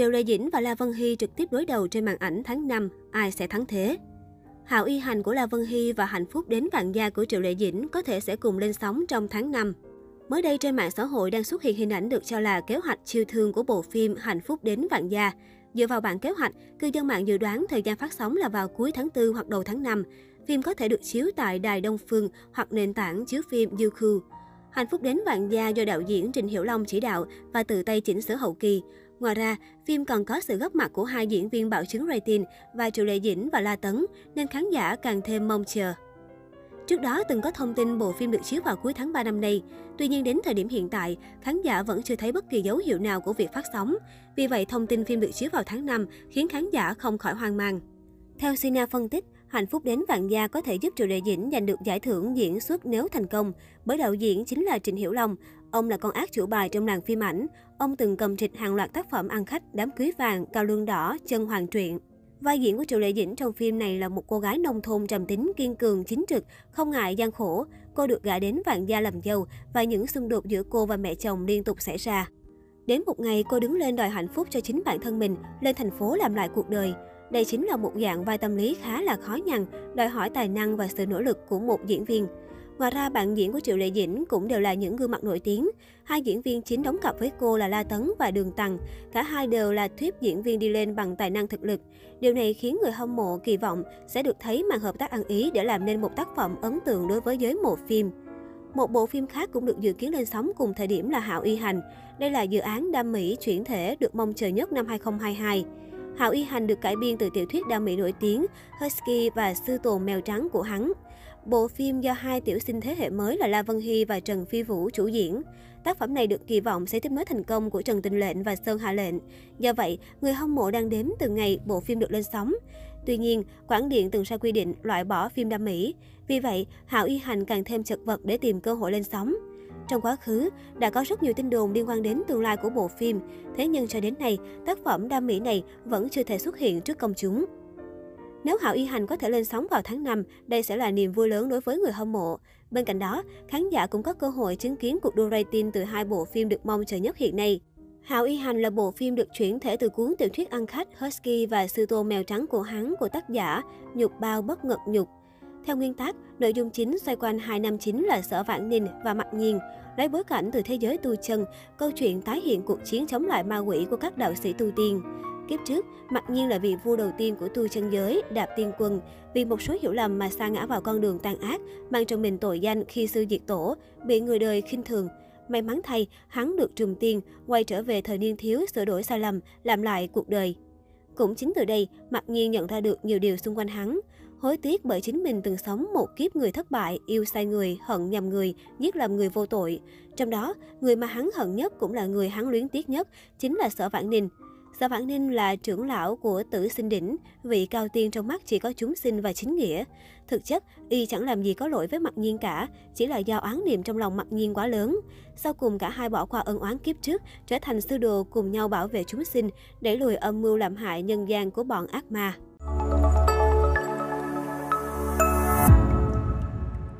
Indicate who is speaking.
Speaker 1: Triệu Lê Dĩnh và La Vân Hy trực tiếp đối đầu trên màn ảnh tháng 5, ai sẽ thắng thế? Hạo y hành của La Vân Hy và hạnh phúc đến vạn gia của Triệu Lệ Dĩnh có thể sẽ cùng lên sóng trong tháng 5. Mới đây trên mạng xã hội đang xuất hiện hình ảnh được cho là kế hoạch chiêu thương của bộ phim Hạnh phúc đến vạn gia. Dựa vào bản kế hoạch, cư dân mạng dự đoán thời gian phát sóng là vào cuối tháng 4 hoặc đầu tháng 5. Phim có thể được chiếu tại Đài Đông Phương hoặc nền tảng chiếu phim Youku. Hạnh phúc đến vạn gia do đạo diễn Trình Hiểu Long chỉ đạo và tự tay chỉnh sửa hậu kỳ. Ngoài ra, phim còn có sự góp mặt của hai diễn viên bảo chứng rating và Triệu Lệ Dĩnh và La Tấn, nên khán giả càng thêm mong chờ. Trước đó từng có thông tin bộ phim được chiếu vào cuối tháng 3 năm nay. Tuy nhiên đến thời điểm hiện tại, khán giả vẫn chưa thấy bất kỳ dấu hiệu nào của việc phát sóng. Vì vậy, thông tin phim được chiếu vào tháng 5 khiến khán giả không khỏi hoang mang. Theo Sina phân tích, Hạnh phúc đến vạn gia có thể giúp Triệu Lệ Dĩnh giành được giải thưởng diễn xuất nếu thành công, bởi đạo diễn chính là Trịnh Hiểu Long. Ông là con ác chủ bài trong làng phim ảnh. Ông từng cầm trịch hàng loạt tác phẩm ăn khách, đám cưới vàng, cao lương đỏ, chân hoàng truyện. Vai diễn của Triệu Lệ Dĩnh trong phim này là một cô gái nông thôn trầm tính, kiên cường, chính trực, không ngại gian khổ. Cô được gả đến vạn gia làm dâu và những xung đột giữa cô và mẹ chồng liên tục xảy ra. Đến một ngày, cô đứng lên đòi hạnh phúc cho chính bản thân mình, lên thành phố làm lại cuộc đời. Đây chính là một dạng vai tâm lý khá là khó nhằn, đòi hỏi tài năng và sự nỗ lực của một diễn viên. Ngoài ra, bạn diễn của Triệu Lệ Dĩnh cũng đều là những gương mặt nổi tiếng. Hai diễn viên chính đóng cặp với cô là La Tấn và Đường Tằng. Cả hai đều là thuyết diễn viên đi lên bằng tài năng thực lực. Điều này khiến người hâm mộ kỳ vọng sẽ được thấy màn hợp tác ăn ý để làm nên một tác phẩm ấn tượng đối với giới mộ phim. Một bộ phim khác cũng được dự kiến lên sóng cùng thời điểm là Hạo Y Hành. Đây là dự án đam mỹ chuyển thể được mong chờ nhất năm 2022. Hạo Y Hành được cải biên từ tiểu thuyết đam mỹ nổi tiếng Husky và Sư tồn mèo trắng của hắn. Bộ phim do hai tiểu sinh thế hệ mới là La Vân Hy và Trần Phi Vũ chủ diễn. Tác phẩm này được kỳ vọng sẽ tiếp nối thành công của Trần Tình Lệnh và Sơn Hạ Lệnh. Do vậy, người hâm mộ đang đếm từ ngày bộ phim được lên sóng. Tuy nhiên, Quảng Điện từng ra quy định loại bỏ phim đam mỹ. Vì vậy, Hạo Y Hành càng thêm chật vật để tìm cơ hội lên sóng. Trong quá khứ, đã có rất nhiều tin đồn liên quan đến tương lai của bộ phim. Thế nhưng cho đến nay, tác phẩm đam mỹ này vẫn chưa thể xuất hiện trước công chúng. Nếu Hạo Y Hành có thể lên sóng vào tháng 5, đây sẽ là niềm vui lớn đối với người hâm mộ. Bên cạnh đó, khán giả cũng có cơ hội chứng kiến cuộc đua rating từ hai bộ phim được mong chờ nhất hiện nay. Hạo Y Hành là bộ phim được chuyển thể từ cuốn tiểu thuyết ăn khách Husky và sư tô mèo trắng của hắn của tác giả Nhục Bao Bất Ngật Nhục. Theo nguyên tắc, nội dung chính xoay quanh hai nam chính là Sở Vãn Ninh và Mặc Nhiên, lấy bối cảnh từ thế giới tu chân, câu chuyện tái hiện cuộc chiến chống lại ma quỷ của các đạo sĩ tu tiên. Kiếp trước, mặc nhiên là vị vua đầu tiên của tu chân giới, đạp tiên quân. Vì một số hiểu lầm mà sa ngã vào con đường tàn ác, mang trong mình tội danh khi sư diệt tổ, bị người đời khinh thường. May mắn thay, hắn được trùng tiên, quay trở về thời niên thiếu sửa đổi sai lầm, làm lại cuộc đời. Cũng chính từ đây, mặc nhiên nhận ra được nhiều điều xung quanh hắn. Hối tiếc bởi chính mình từng sống một kiếp người thất bại, yêu sai người, hận nhầm người, giết làm người vô tội. Trong đó, người mà hắn hận nhất cũng là người hắn luyến tiếc nhất, chính là Sở Vãn Ninh. Sở Vãn Ninh là trưởng lão của tử sinh đỉnh, vị cao tiên trong mắt chỉ có chúng sinh và chính nghĩa. Thực chất, y chẳng làm gì có lỗi với mặt nhiên cả, chỉ là do oán niệm trong lòng mặt nhiên quá lớn. Sau cùng cả hai bỏ qua ân oán kiếp trước, trở thành sư đồ cùng nhau bảo vệ chúng sinh, đẩy lùi âm mưu làm hại nhân gian của bọn ác ma.